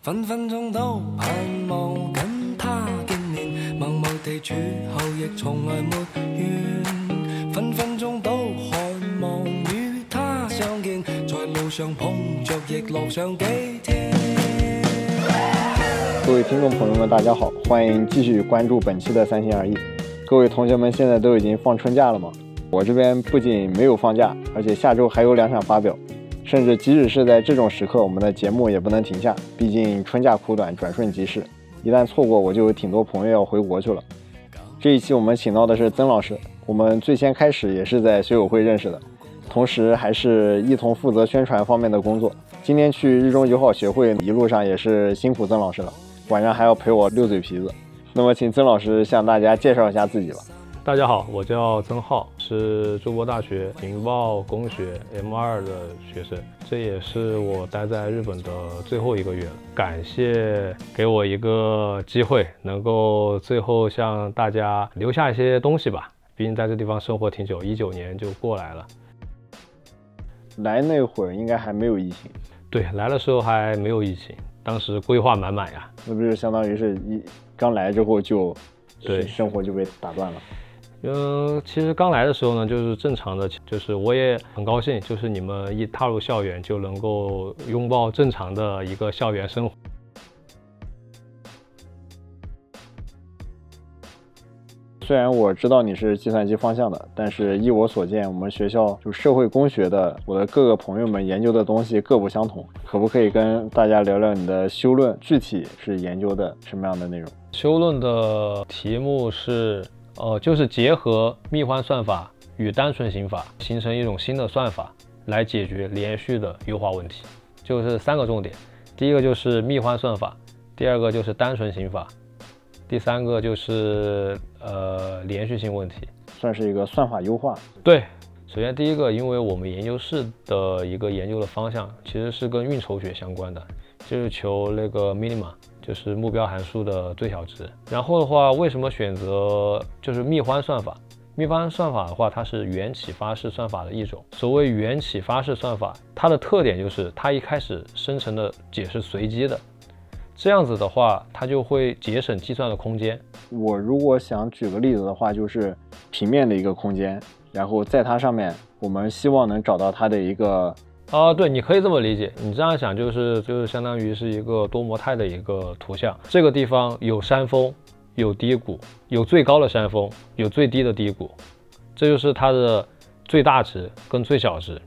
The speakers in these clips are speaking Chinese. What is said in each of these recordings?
分分鐘都盼望跟他見面，默默地處後亦從來沒怨。分分鐘都渴望與他相見，在路上碰着亦樂上幾天。各位聽眾朋友們，大家好，歡迎繼續關注本期的三心二意。各位同學們，現在都已經放春假了嗎？我這邊不僅沒有放假，而且下周還有兩場發表，甚至即使是在这种时刻，我们的节目也不能停下。毕竟春假苦短，转瞬即逝，一旦错过，我就有挺多朋友要回国去了。这一期我们请到的是曾老师，我们最先开始也是在学友会认识的，同时还是一同负责宣传方面的工作。今天去日中友好协会，一路上也是辛苦曾老师了，晚上还要陪我溜嘴皮子。那么，请曾老师向大家介绍一下自己吧。大家好，我叫曾浩，是中國大学情报工学 M2 的学生，这也是我待在日本的最后一个月了。感谢给我一个机会，能够最后向大家留下一些东西吧。毕竟在这地方生活挺久，一九年就过来了。来那会儿应该还没有疫情。对，来的时候还没有疫情，当时规划满满呀。那不是相当于是一刚来之后就，对，生活就被打断了。嗯，其实刚来的时候呢，就是正常的，就是我也很高兴，就是你们一踏入校园就能够拥抱正常的一个校园生活。虽然我知道你是计算机方向的，但是依我所见，我们学校就社会工学的，我的各个朋友们研究的东西各不相同，可不可以跟大家聊聊你的修论具体是研究的什么样的内容？修论的题目是。呃，就是结合蜜獾算法与单纯刑法，形成一种新的算法，来解决连续的优化问题。就是三个重点，第一个就是蜜獾算法，第二个就是单纯刑法，第三个就是呃连续性问题，算是一个算法优化。对，首先第一个，因为我们研究室的一个研究的方向其实是跟运筹学相关的，就是求那个 minima。就是目标函数的最小值。然后的话，为什么选择就是蜜獾算法？蜜獾算法的话，它是原啟發式算法的一种。所谓原啟發式算法，它的特点就是它一开始生成的解是随机的，这样子的话，它就会节省计算的空间。我如果想举个例子的话，就是平面的一个空间，然后在它上面，我们希望能找到它的一个。啊，对，你可以这么理解。你这样想就是就是相当于是一个多模态的一个图像。这个地方有山峰，有低谷，有最高的山峰，有最低的低谷，这就是它的最大值跟最小值。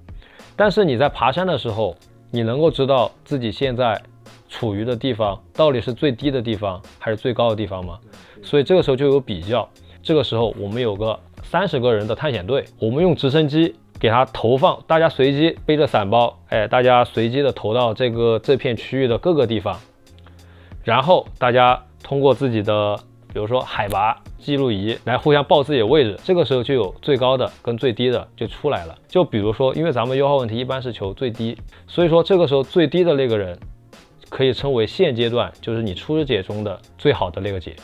但是你在爬山的时候，你能够知道自己现在处于的地方到底是最低的地方还是最高的地方吗？所以这个时候就有比较。这个时候我们有个三十个人的探险队，我们用直升机。给它投放，大家随机背着傘包，哎，大家随机的投到这个这片区域的各个地方，然后大家通过自己的，比如说海拔记录仪来互相报自己的位置，这个时候就有最高的跟最低的就出来了。就比如说，因为咱们优化问题一般是求最低，所以说这个时候最低的那个人可以称为现阶段就是你初始解中的最好的那个解，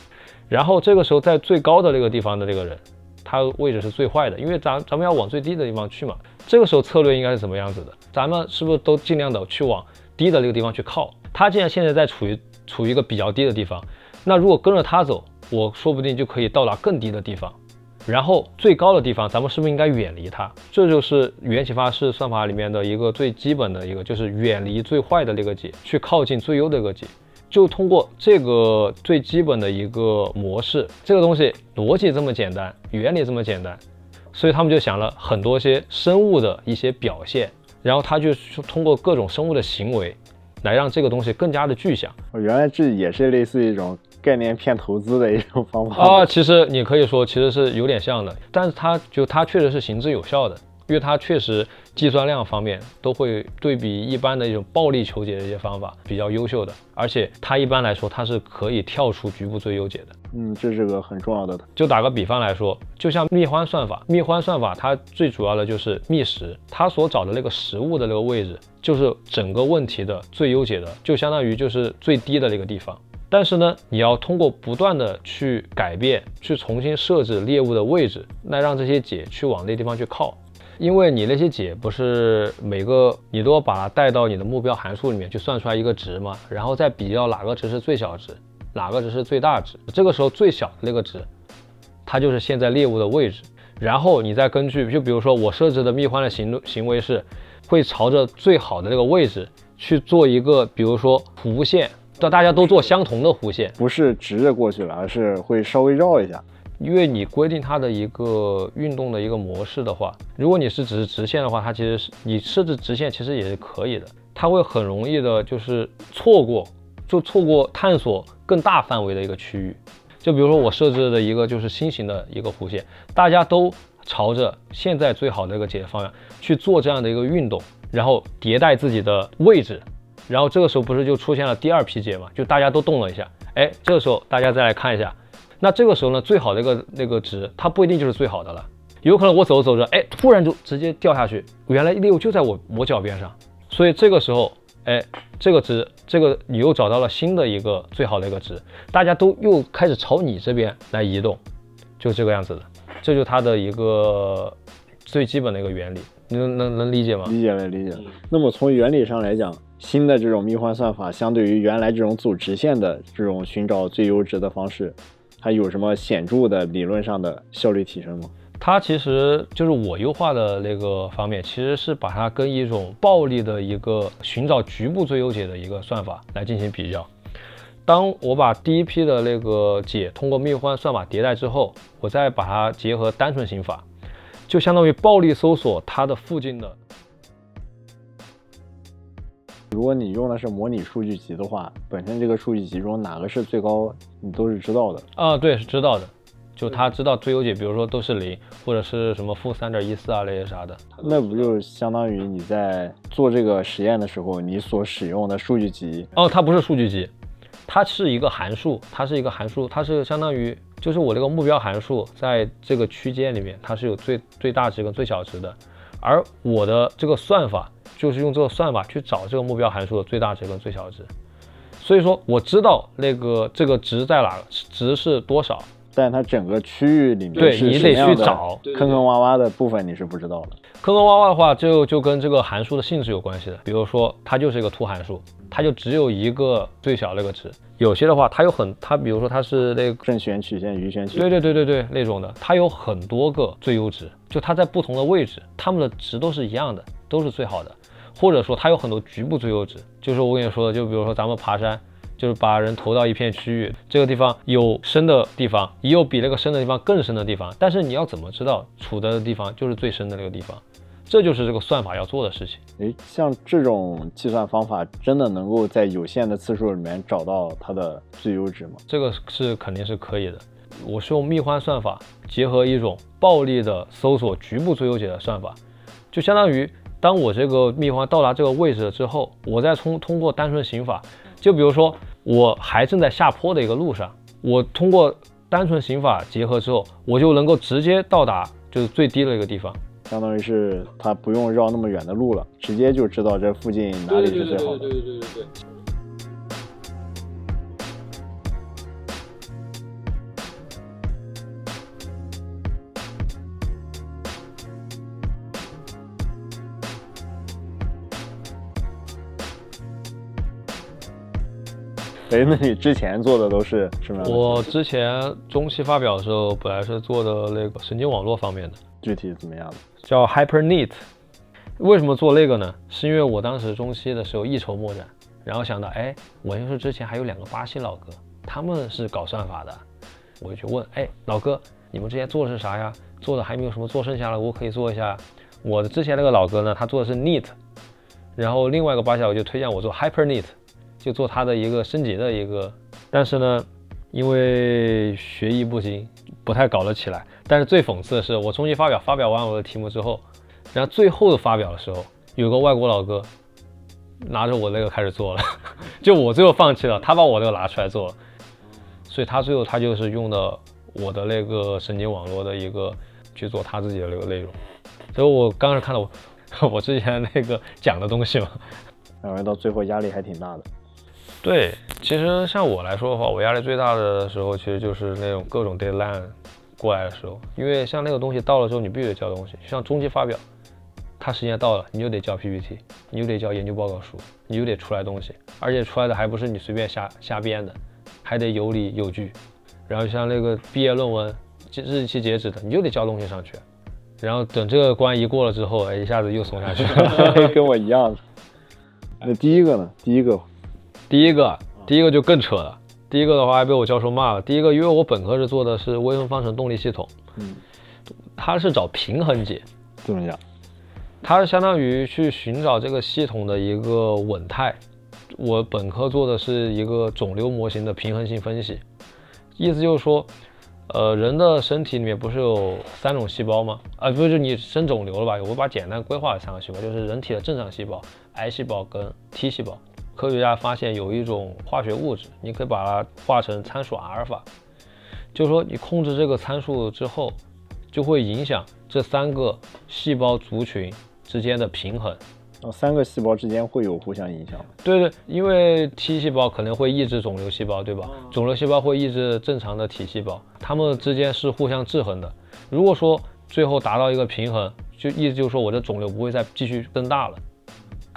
然后这个时候在最高的那个地方的那个人。它位置是最坏的，因为咱咱们要往最低的地方去嘛。这个时候策略应该是什么样子的？咱们是不是都尽量的去往低的那个地方去靠？它既然现在在处于处于一个比较低的地方，那如果跟着它走，我说不定就可以到达更低的地方。然后最高的地方，咱们是不是应该远离它？这就是原启发式算法里面的一个最基本的一个，就是远离最坏的那个解，去靠近最优的那个解。就通过这个最基本的一个模式，这个东西逻辑这么简单，原理这么简单，所以他们就想了很多些生物的一些表现，然后他就通过各种生物的行为，来让这个东西更加的具象。原来这也是类似一种概念骗投资的一种方法啊。其实你可以说其实是有点像的，但是它就它确实是行之有效的。因为它确实计算量方面都会对比一般的一种暴力求解的一些方法比较优秀的，而且它一般来说它是可以跳出局部最优解的。嗯，这是个很重要的。就打个比方来说，就像蜜獾算法，蜜獾算法它最主要的就是觅食，它所找的那个食物的那个位置就是整个问题的最优解的，就相当于就是最低的那个地方。但是呢，你要通过不断的去改变，去重新设置猎物的位置，那让这些解去往那地方去靠。因为你那些解不是每个你都要把它带到你的目标函数里面去算出来一个值嘛，然后再比较哪个值是最小值，哪个值是最大值。这个时候最小的那个值，它就是现在猎物的位置。然后你再根据，就比如说我设置的蜜獾的行行为是，会朝着最好的那个位置去做一个，比如说弧线，让大家都做相同的弧线，不是直着过去了，而是会稍微绕一下。因为你规定它的一个运动的一个模式的话，如果你是只是直线的话，它其实是你设置直线其实也是可以的，它会很容易的就是错过，就错过探索更大范围的一个区域。就比如说我设置的一个就是心形的一个弧线，大家都朝着现在最好的一个解的方向去做这样的一个运动，然后迭代自己的位置，然后这个时候不是就出现了第二批解嘛？就大家都动了一下，哎，这个时候大家再来看一下。那这个时候呢，最好的一个那个值，它不一定就是最好的了，有可能我走着走着，哎，突然就直接掉下去，原来猎物就在我我脚边上，所以这个时候，哎，这个值，这个你又找到了新的一个最好的一个值，大家都又开始朝你这边来移动，就这个样子的，这就是它的一个最基本的一个原理，你能能能理解吗？理解了，理解了。那么从原理上来讲，新的这种蜜獾算法，相对于原来这种走直线的这种寻找最优值的方式。它有什么显著的理论上的效率提升吗？它其实就是我优化的那个方面，其实是把它跟一种暴力的一个寻找局部最优解的一个算法来进行比较。当我把第一批的那个解通过蜜獾算法迭代之后，我再把它结合单纯刑法，就相当于暴力搜索它的附近的。如果你用的是模拟数据集的话，本身这个数据集中哪个是最高，你都是知道的啊。对，是知道的，就他知道最优解，比如说都是零，或者是什么负三点一四啊那些啥的。那不就相当于你在做这个实验的时候，你所使用的数据集？哦，它不是数据集，它是一个函数，它是一个函数，它是相当于就是我这个目标函数在这个区间里面，它是有最最大值跟最小值的，而我的这个算法。就是用这个算法去找这个目标函数的最大值跟最小值，所以说我知道那个这个值在哪，值是多少，但它整个区域里面对你得去找坑坑洼洼的部分你是不知道的。坑坑洼洼的话就就跟这个函数的性质有关系的，比如说它就是一个凸函数，它就只有一个最小那个值。有些的话它有很它比如说它是那个正弦曲线、余弦曲线对对对对对那种的，它有很多个最优值，就它在不同的位置，它们的值都是一样的，都是最好的。或者说它有很多局部最优值，就是我跟你说的，就比如说咱们爬山，就是把人投到一片区域，这个地方有深的地方，也有比那个深的地方更深的地方，但是你要怎么知道处的地方就是最深的那个地方？这就是这个算法要做的事情。诶，像这种计算方法真的能够在有限的次数里面找到它的最优值吗？这个是肯定是可以的。我是用蜜獾算法结合一种暴力的搜索局部最优解的算法，就相当于。当我这个蜜獾到达这个位置了之后，我再通通过单纯刑法，就比如说我还正在下坡的一个路上，我通过单纯刑法结合之后，我就能够直接到达就是最低的一个地方，相当于是他不用绕那么远的路了，直接就知道这附近哪里是最好的。对对对对对对。哎，那你之前做的都是什么？我之前中期发表的时候，本来是做的那个神经网络方面的，具体怎么样的？叫 HyperNet。为什么做那个呢？是因为我当时中期的时候一筹莫展，然后想到，哎，我就是之前还有两个巴西老哥，他们是搞算法的，我就去问，哎，老哥，你们之前做的是啥呀？做的还没有什么做剩下的，我可以做一下。我的之前那个老哥呢，他做的是 Net，然后另外一个巴西老哥就推荐我做 HyperNet。就做它的一个升级的一个，但是呢，因为学艺不精，不太搞得起来。但是最讽刺的是，我中期发表发表完我的题目之后，然后最后的发表的时候，有个外国老哥拿着我那个开始做了，就我最后放弃了，他把我那个拿出来做了，所以他最后他就是用的我的那个神经网络的一个去做他自己的那个内容。所以我刚开始看到我 我之前那个讲的东西嘛，感觉到最后压力还挺大的。对，其实像我来说的话，我压力最大的时候，其实就是那种各种 deadline 过来的时候，因为像那个东西到了之后，你必须得交东西，像中期发表，它时间到了，你就得交 PPT，你就得交研究报告书，你就得出来东西，而且出来的还不是你随便瞎瞎编的，还得有理有据。然后像那个毕业论文日期截止的，你就得交东西上去。然后等这个关一过了之后，哎，一下子又松下去了，跟我一样。那第一个呢？第一个，第一个，第一个就更扯了。第一个的话还被我教授骂了。第一个，因为我本科是做的是微分方程动力系统，嗯，他是找平衡解，怎么讲？它是相当于去寻找这个系统的一个稳态。我本科做的是一个肿瘤模型的平衡性分析，意思就是说，呃，人的身体里面不是有三种细胞吗？啊，不是，你生肿瘤了吧？我把简单规划了三个细胞，就是人体的正常细胞、癌细胞跟 T 细胞。科学家发现有一种化学物质，你可以把它化成参数阿尔法，就是说你控制这个参数之后，就会影响这三个细胞族群之间的平衡。哦，三个细胞之间会有互相影响？对对，因为 T 细胞可能会抑制肿瘤细胞，对吧？肿瘤细胞会抑制正常的体细胞，它们之间是互相制衡的。如果说最后达到一个平衡，就意思就是说我的肿瘤不会再继续增大了。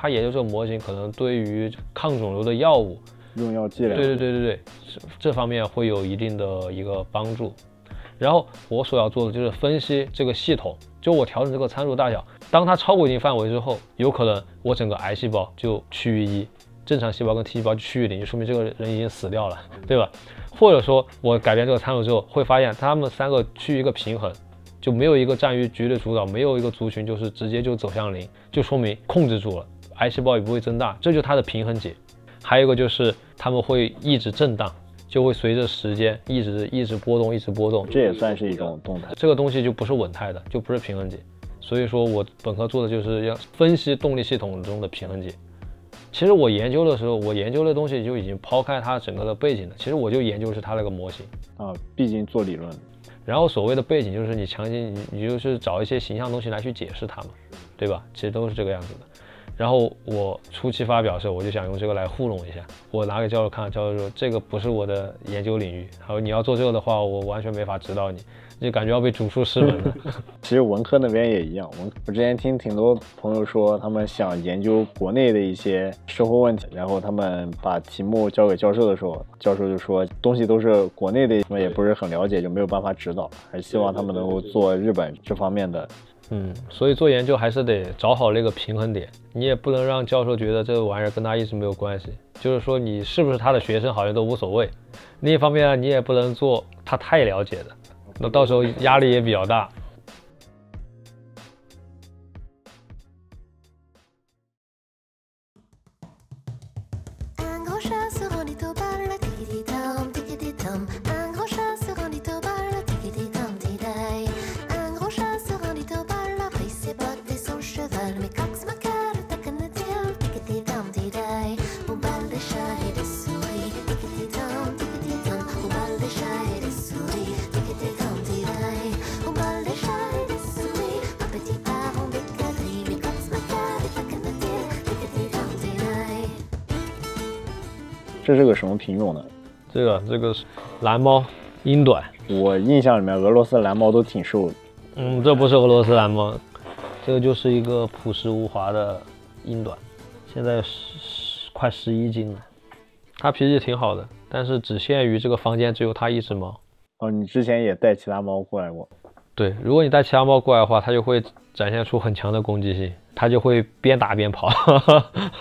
他研究这个模型，可能对于抗肿瘤的药物用药剂量，对对对对对，这方面会有一定的一个帮助。然后我所要做的就是分析这个系统，就我调整这个参数大小，当它超过一定范围之后，有可能我整个癌细胞就趋于一，正常细胞跟 T 细胞趋于零，就说明这个人已经死掉了，对吧？或者说我改变这个参数之后，会发现他们三个趋于一个平衡，就没有一个占于绝对主导，没有一个族群就是直接就走向零，就说明控制住了。癌细胞也不会增大，这就是它的平衡解。还有一个就是它们会一直震荡，就会随着时间一直一直波动，一直波动。这也算是一种动态。这个东西就不是稳态的，就不是平衡解。所以说我本科做的就是要分析动力系统中的平衡解。其实我研究的时候，我研究的东西就已经抛开它整个的背景了。其实我就研究是它那个模型啊，毕竟做理论。然后所谓的背景就是你强行你你就是找一些形象东西来去解释它嘛，对吧？其实都是这个样子的。然后我初期发表的时候，我就想用这个来糊弄一下。我拿给教授看，教授说这个不是我的研究领域。他说你要做这个的话，我完全没法指导你，就感觉要被逐出师门了。其实文科那边也一样。我我之前听挺多朋友说，他们想研究国内的一些社会问题，然后他们把题目交给教授的时候，教授就说东西都是国内的，他们也不是很了解，就没有办法指导。还希望他们能够做日本这方面的。嗯，所以做研究还是得找好那个平衡点，你也不能让教授觉得这个玩意儿跟他一直没有关系。就是说，你是不是他的学生好像都无所谓。另一方面，你也不能做他太了解的，那到时候压力也比较大。这是个什么品种呢？这个这个是蓝猫，英短。我印象里面俄罗斯蓝猫都挺瘦的。嗯，这不是俄罗斯蓝猫，这个就是一个朴实无华的英短，现在十快十一斤了。它脾气挺好的，但是只限于这个房间只有它一只猫。哦，你之前也带其他猫过来过？对，如果你带其他猫过来的话，它就会展现出很强的攻击性，它就会边打边跑。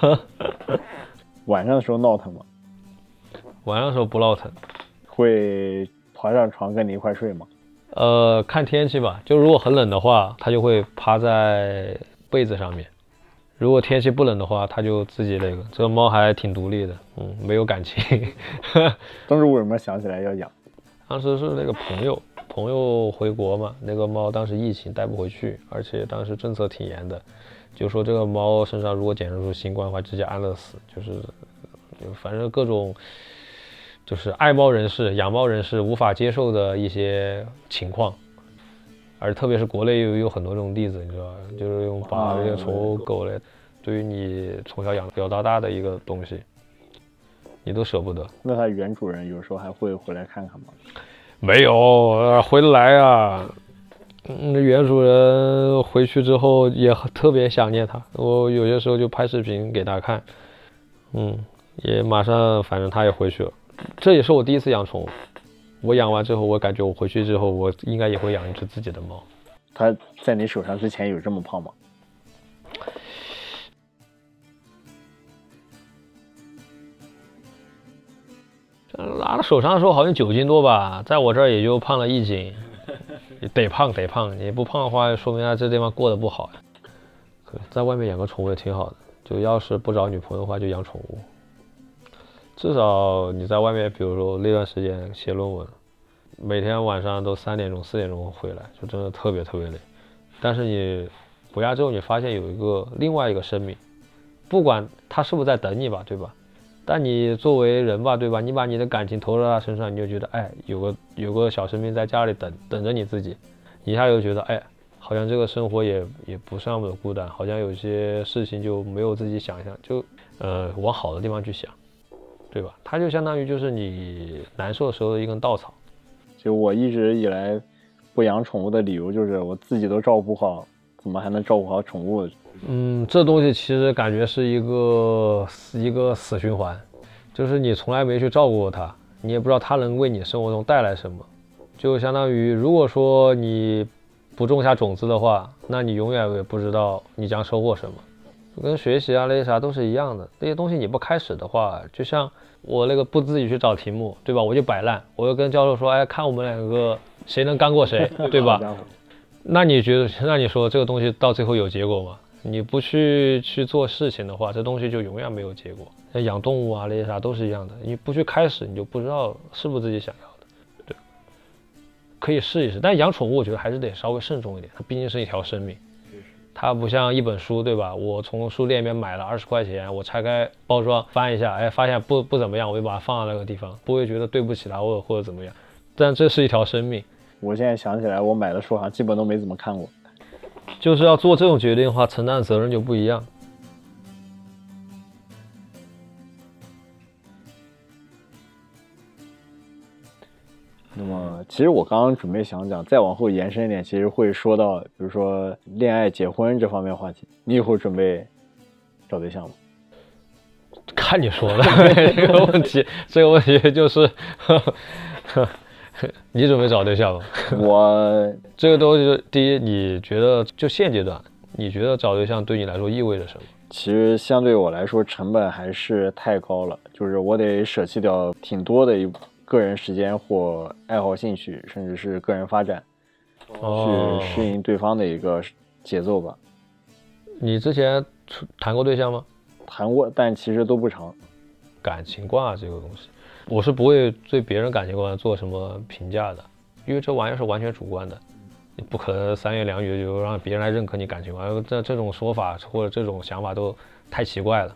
晚上的时候闹腾吗？晚上时候不闹腾，会爬上床跟你一块睡吗？呃，看天气吧。就如果很冷的话，它就会趴在被子上面；如果天气不冷的话，它就自己那个。这个猫还挺独立的，嗯，没有感情。当时为什么想起来要养？当时是那个朋友，朋友回国嘛，那个猫当时疫情带不回去，而且当时政策挺严的，就说这个猫身上如果检测出新冠的话，直接安乐死，就是反正各种。就是爱猫人士、养猫人士无法接受的一些情况，而特别是国内又有很多这种例子，你知道吧？就是用把这个宠物狗类，对于你从小养养到大的一个东西，你都舍不得。那它原主人有时候还会回来看看吗？没有，回得来啊。嗯，原主人回去之后也特别想念它，我有些时候就拍视频给它看，嗯，也马上反正它也回去了。这也是我第一次养宠物，我养完之后，我感觉我回去之后，我应该也会养一只自己的猫。它在你手上之前有这么胖吗？拉到手上的时候好像九斤多吧，在我这儿也就胖了一斤，得 胖得胖，你不胖的话，说明他这地方过得不好呀。在外面养个宠物也挺好的，就要是不找女朋友的话，就养宠物。至少你在外面，比如说那段时间写论文，每天晚上都三点钟、四点钟回来，就真的特别特别累。但是你回家之后，你发现有一个另外一个生命，不管他是不是在等你吧，对吧？但你作为人吧，对吧？你把你的感情投入到他身上，你就觉得，哎，有个有个小生命在家里等等着你自己，一下就觉得，哎，好像这个生活也也不是那么的孤单，好像有些事情就没有自己想象，就呃往好的地方去想，对吧？它就相当于就是你难受的时候的一根稻草。就我一直以来不养宠物的理由就是我自己都照顾不好，怎么还能照顾好宠物？嗯，这东西其实感觉是一个一个死循环，就是你从来没去照顾过它，你也不知道它能为你生活中带来什么。就相当于，如果说你不种下种子的话，那你永远也不知道你将收获什么。就跟学习啊那些啥都是一样的，那些东西你不开始的话，就像我那个不自己去找题目，对吧？我就摆烂，我就跟教授说，哎，看我们两个谁能干过谁，对吧？那你觉得，那你说这个东西到最后有结果吗？你不去去做事情的话，这东西就永远没有结果。像养动物啊那些啥都是一样的，你不去开始，你就不知道是不是自己想要的。对，可以试一试，但养宠物我觉得还是得稍微慎重一点，它毕竟是一条生命，它不像一本书，对吧？我从书店里面买了二十块钱，我拆开包装翻一下，哎，发现不不怎么样，我就把它放在那个地方，不会觉得对不起它或者或者怎么样。但这是一条生命。我现在想起来，我买的书好像基本都没怎么看过。就是要做这种决定的话，承担的责任就不一样。那么，其实我刚刚准备想讲，再往后延伸一点，其实会说到，比如说恋爱、结婚这方面话题。你以后准备找对象吗？看你说的 这个问题，这个问题就是，你准备找对象吗？我这个东西，第一，你觉得就现阶段，你觉得找对象对你来说意味着什么？其实相对我来说，成本还是太高了，就是我得舍弃掉挺多的一个人时间或爱好、兴趣，甚至是个人发展，去适应对方的一个节奏吧。你之前谈过对象吗？谈过，但其实都不长。感情观这个东西，我是不会对别人感情观做什么评价的，因为这玩意儿是完全主观的，你不可能三言两语就让别人来认可你感情观，这这种说法或者这种想法都太奇怪了。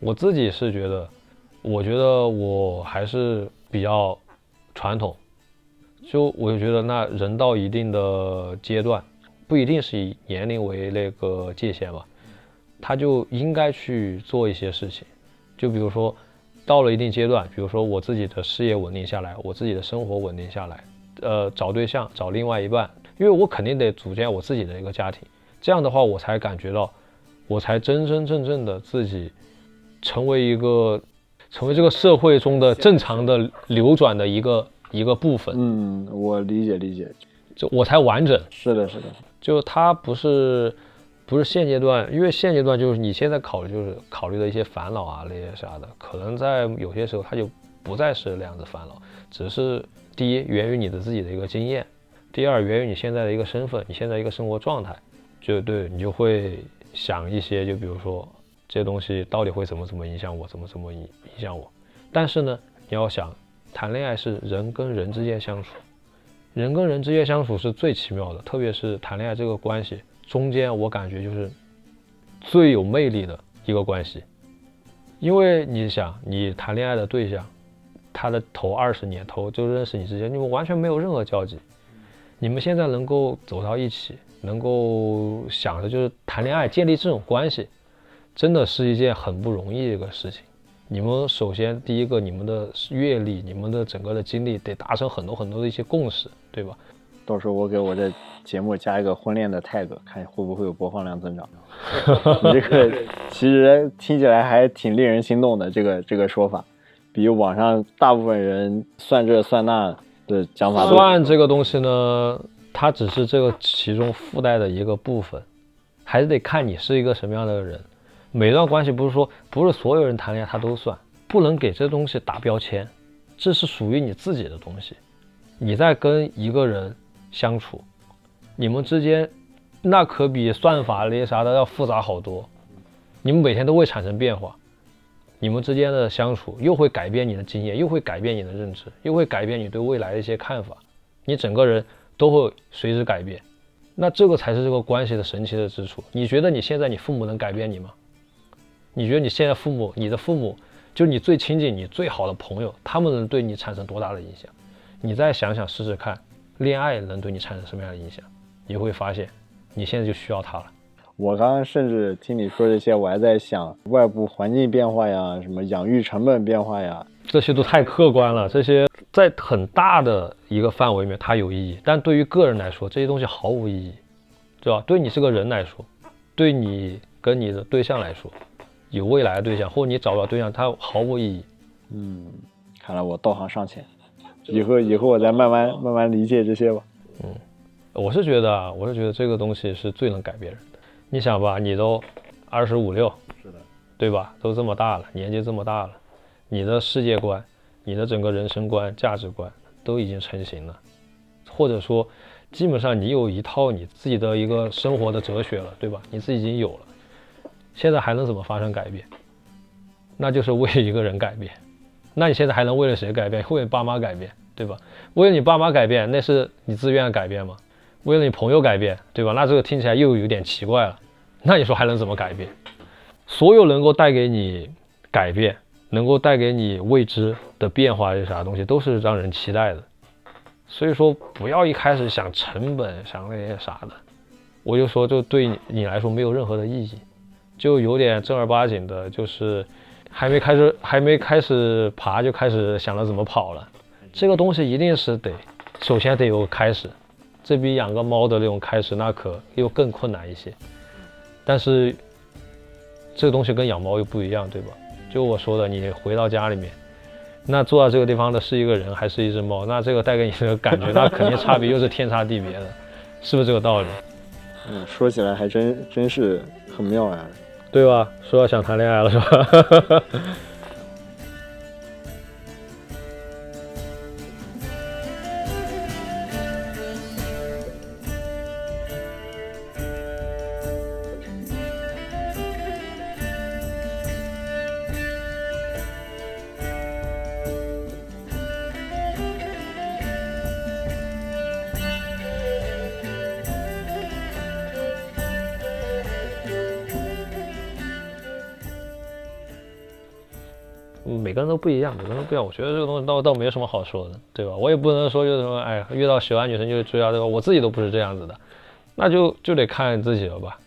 我自己是觉得，我觉得我还是比较传统，就我就觉得那人到一定的阶段，不一定是以年龄为那个界限吧。他就应该去做一些事情，就比如说，到了一定阶段，比如说我自己的事业稳定下来，我自己的生活稳定下来，呃，找对象，找另外一半，因为我肯定得组建我自己的一个家庭，这样的话，我才感觉到，我才真真正正的自己成为一个，成为这个社会中的正常的流转的一个一个部分。嗯，我理解理解，就我才完整。是的，是的，就他不是。不是现阶段，因为现阶段就是你现在考虑，就是考虑的一些烦恼啊那些啥的，可能在有些时候它就不再是那样子烦恼，只是第一源于你的自己的一个经验，第二源于你现在的一个身份，你现在一个生活状态，就对你就会想一些，就比如说这些东西到底会怎么怎么影响我，怎么怎么影影响我。但是呢，你要想谈恋爱是人跟人之间相处，人跟人之间相处是最奇妙的，特别是谈恋爱这个关系。中间我感觉就是最有魅力的一个关系，因为你想，你谈恋爱的对象，他的头二十年头就认识你之间，你们完全没有任何交集，你们现在能够走到一起，能够想着就是谈恋爱，建立这种关系，真的是一件很不容易的一个事情。你们首先第一个，你们的阅历，你们的整个的经历得达成很多很多的一些共识，对吧？到时候我给我这节目加一个婚恋的 tag，看会不会有播放量增长。你这个其实听起来还挺令人心动的，这个这个说法，比网上大部分人算这算那的讲法算这个东西呢，它只是这个其中附带的一个部分，还是得看你是一个什么样的人。每段关系不是说不是所有人谈恋爱他都算，不能给这东西打标签，这是属于你自己的东西。你在跟一个人相处，你们之间那可比算法那些啥的要复杂好多。你们每天都会产生变化，你们之间的相处又会改变你的经验，又会改变你的认知，又会改变你对未来的一些看法。你整个人都会随之改变。那这个才是这个关系的神奇的之处。你觉得你现在你父母能改变你吗？你觉得你现在父母，你的父母就是你最亲近、你最好的朋友，他们能对你产生多大的影响？你再想想试试看，恋爱能对你产生什么样的影响？你会发现，你现在就需要他了。我刚刚甚至听你说这些，我还在想外部环境变化呀，什么养育成本变化呀，这些都太客观了。这些在很大的一个范围里面它有意义，但对于个人来说，这些东西毫无意义，对吧？对你是个人来说，对你跟你的对象来说。有未来的对象，或者你找不到对象，它毫无意义。嗯，看来我道行尚浅，以后以后我再慢慢慢慢理解这些吧。嗯，我是觉得啊，我是觉得这个东西是最能改变人的。你想吧，你都二十五六，是的，对吧？都这么大了，年纪这么大了，你的世界观、你的整个人生观、价值观都已经成型了，或者说，基本上你有一套你自己的一个生活的哲学了，对吧？你自己已经有了。现在还能怎么发生改变？那就是为一个人改变。那你现在还能为了谁改变？为爸妈改变，对吧？为了你爸妈改变，那是你自愿改变吗？为了你朋友改变，对吧？那这个听起来又有点奇怪了。那你说还能怎么改变？所有能够带给你改变、能够带给你未知的变化是啥东西，都是让人期待的。所以说，不要一开始想成本、想那些啥的。我就说，就对你来说没有任何的意义。就有点正儿八经的，就是还没开始还没开始爬就开始想着怎么跑了。这个东西一定是得首先得有个开始，这比养个猫的那种开始那可又更困难一些。但是这个东西跟养猫又不一样，对吧？就我说的，你回到家里面，那坐在这个地方的是一个人还是一只猫？那这个带给你的感觉，那肯定差别又是天差地别的，是不是这个道理？嗯，说起来还真真是很妙呀。对吧？说要想谈恋爱了是吧？每个人都不一样，每个人都不一样。我觉得这个东西倒倒没什么好说的，对吧？我也不能说就是说，哎，遇到喜欢女生就追啊，对吧？我自己都不是这样子的，那就就得看自己了吧。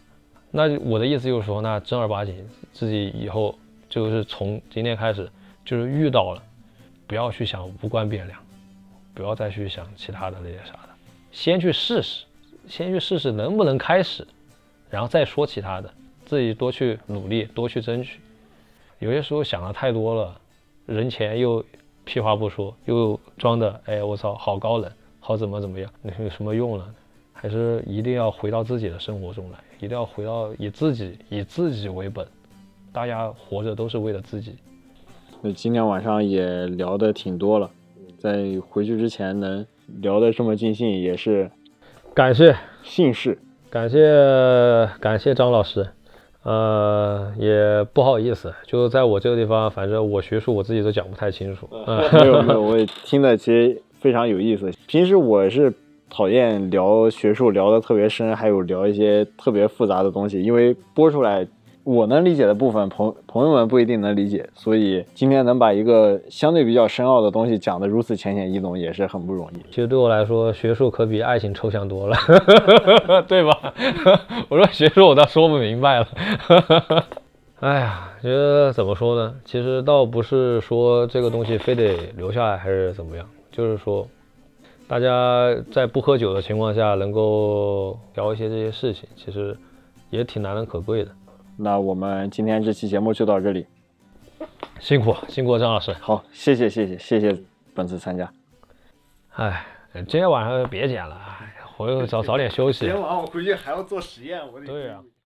那我的意思就是说，那正儿八经自己以后就是从今天开始，就是遇到了，不要去想无关变量，不要再去想其他的那些啥的，先去试试，先去试试能不能开始，然后再说其他的，自己多去努力，多去争取。有些时候想的太多了，人前又屁话不说，又装的哎我操好高冷，好怎么怎么样，那 有什么用呢？还是一定要回到自己的生活中来，一定要回到以自己以自己为本，大家活着都是为了自己。那今天晚上也聊的挺多了，在回去之前能聊得这么尽兴，也是感谢姓氏，感谢感谢张老师。呃，也不好意思，就在我这个地方，反正我学术我自己都讲不太清楚。没有没有，我也听的其实非常有意思。平时我是讨厌聊学术聊的特别深，还有聊一些特别复杂的东西，因为播出来。我能理解的部分，朋朋友们不一定能理解，所以今天能把一个相对比较深奥的东西讲得如此浅显易懂，也是很不容易。其实对我来说，学术可比爱情抽象多了，对吧？我说学术我倒说不明白了。哎呀，觉得怎么说呢？其实倒不是说这个东西非得留下来还是怎么样，就是说，大家在不喝酒的情况下能够聊一些这些事情，其实也挺难能可贵的。那我们今天这期节目就到这里，辛苦辛苦张老师，好，谢谢谢谢谢谢本次参加。哎，今天晚上别剪了，哎回头早早点休息。今天晚上我回去还要做实验，我得对呀、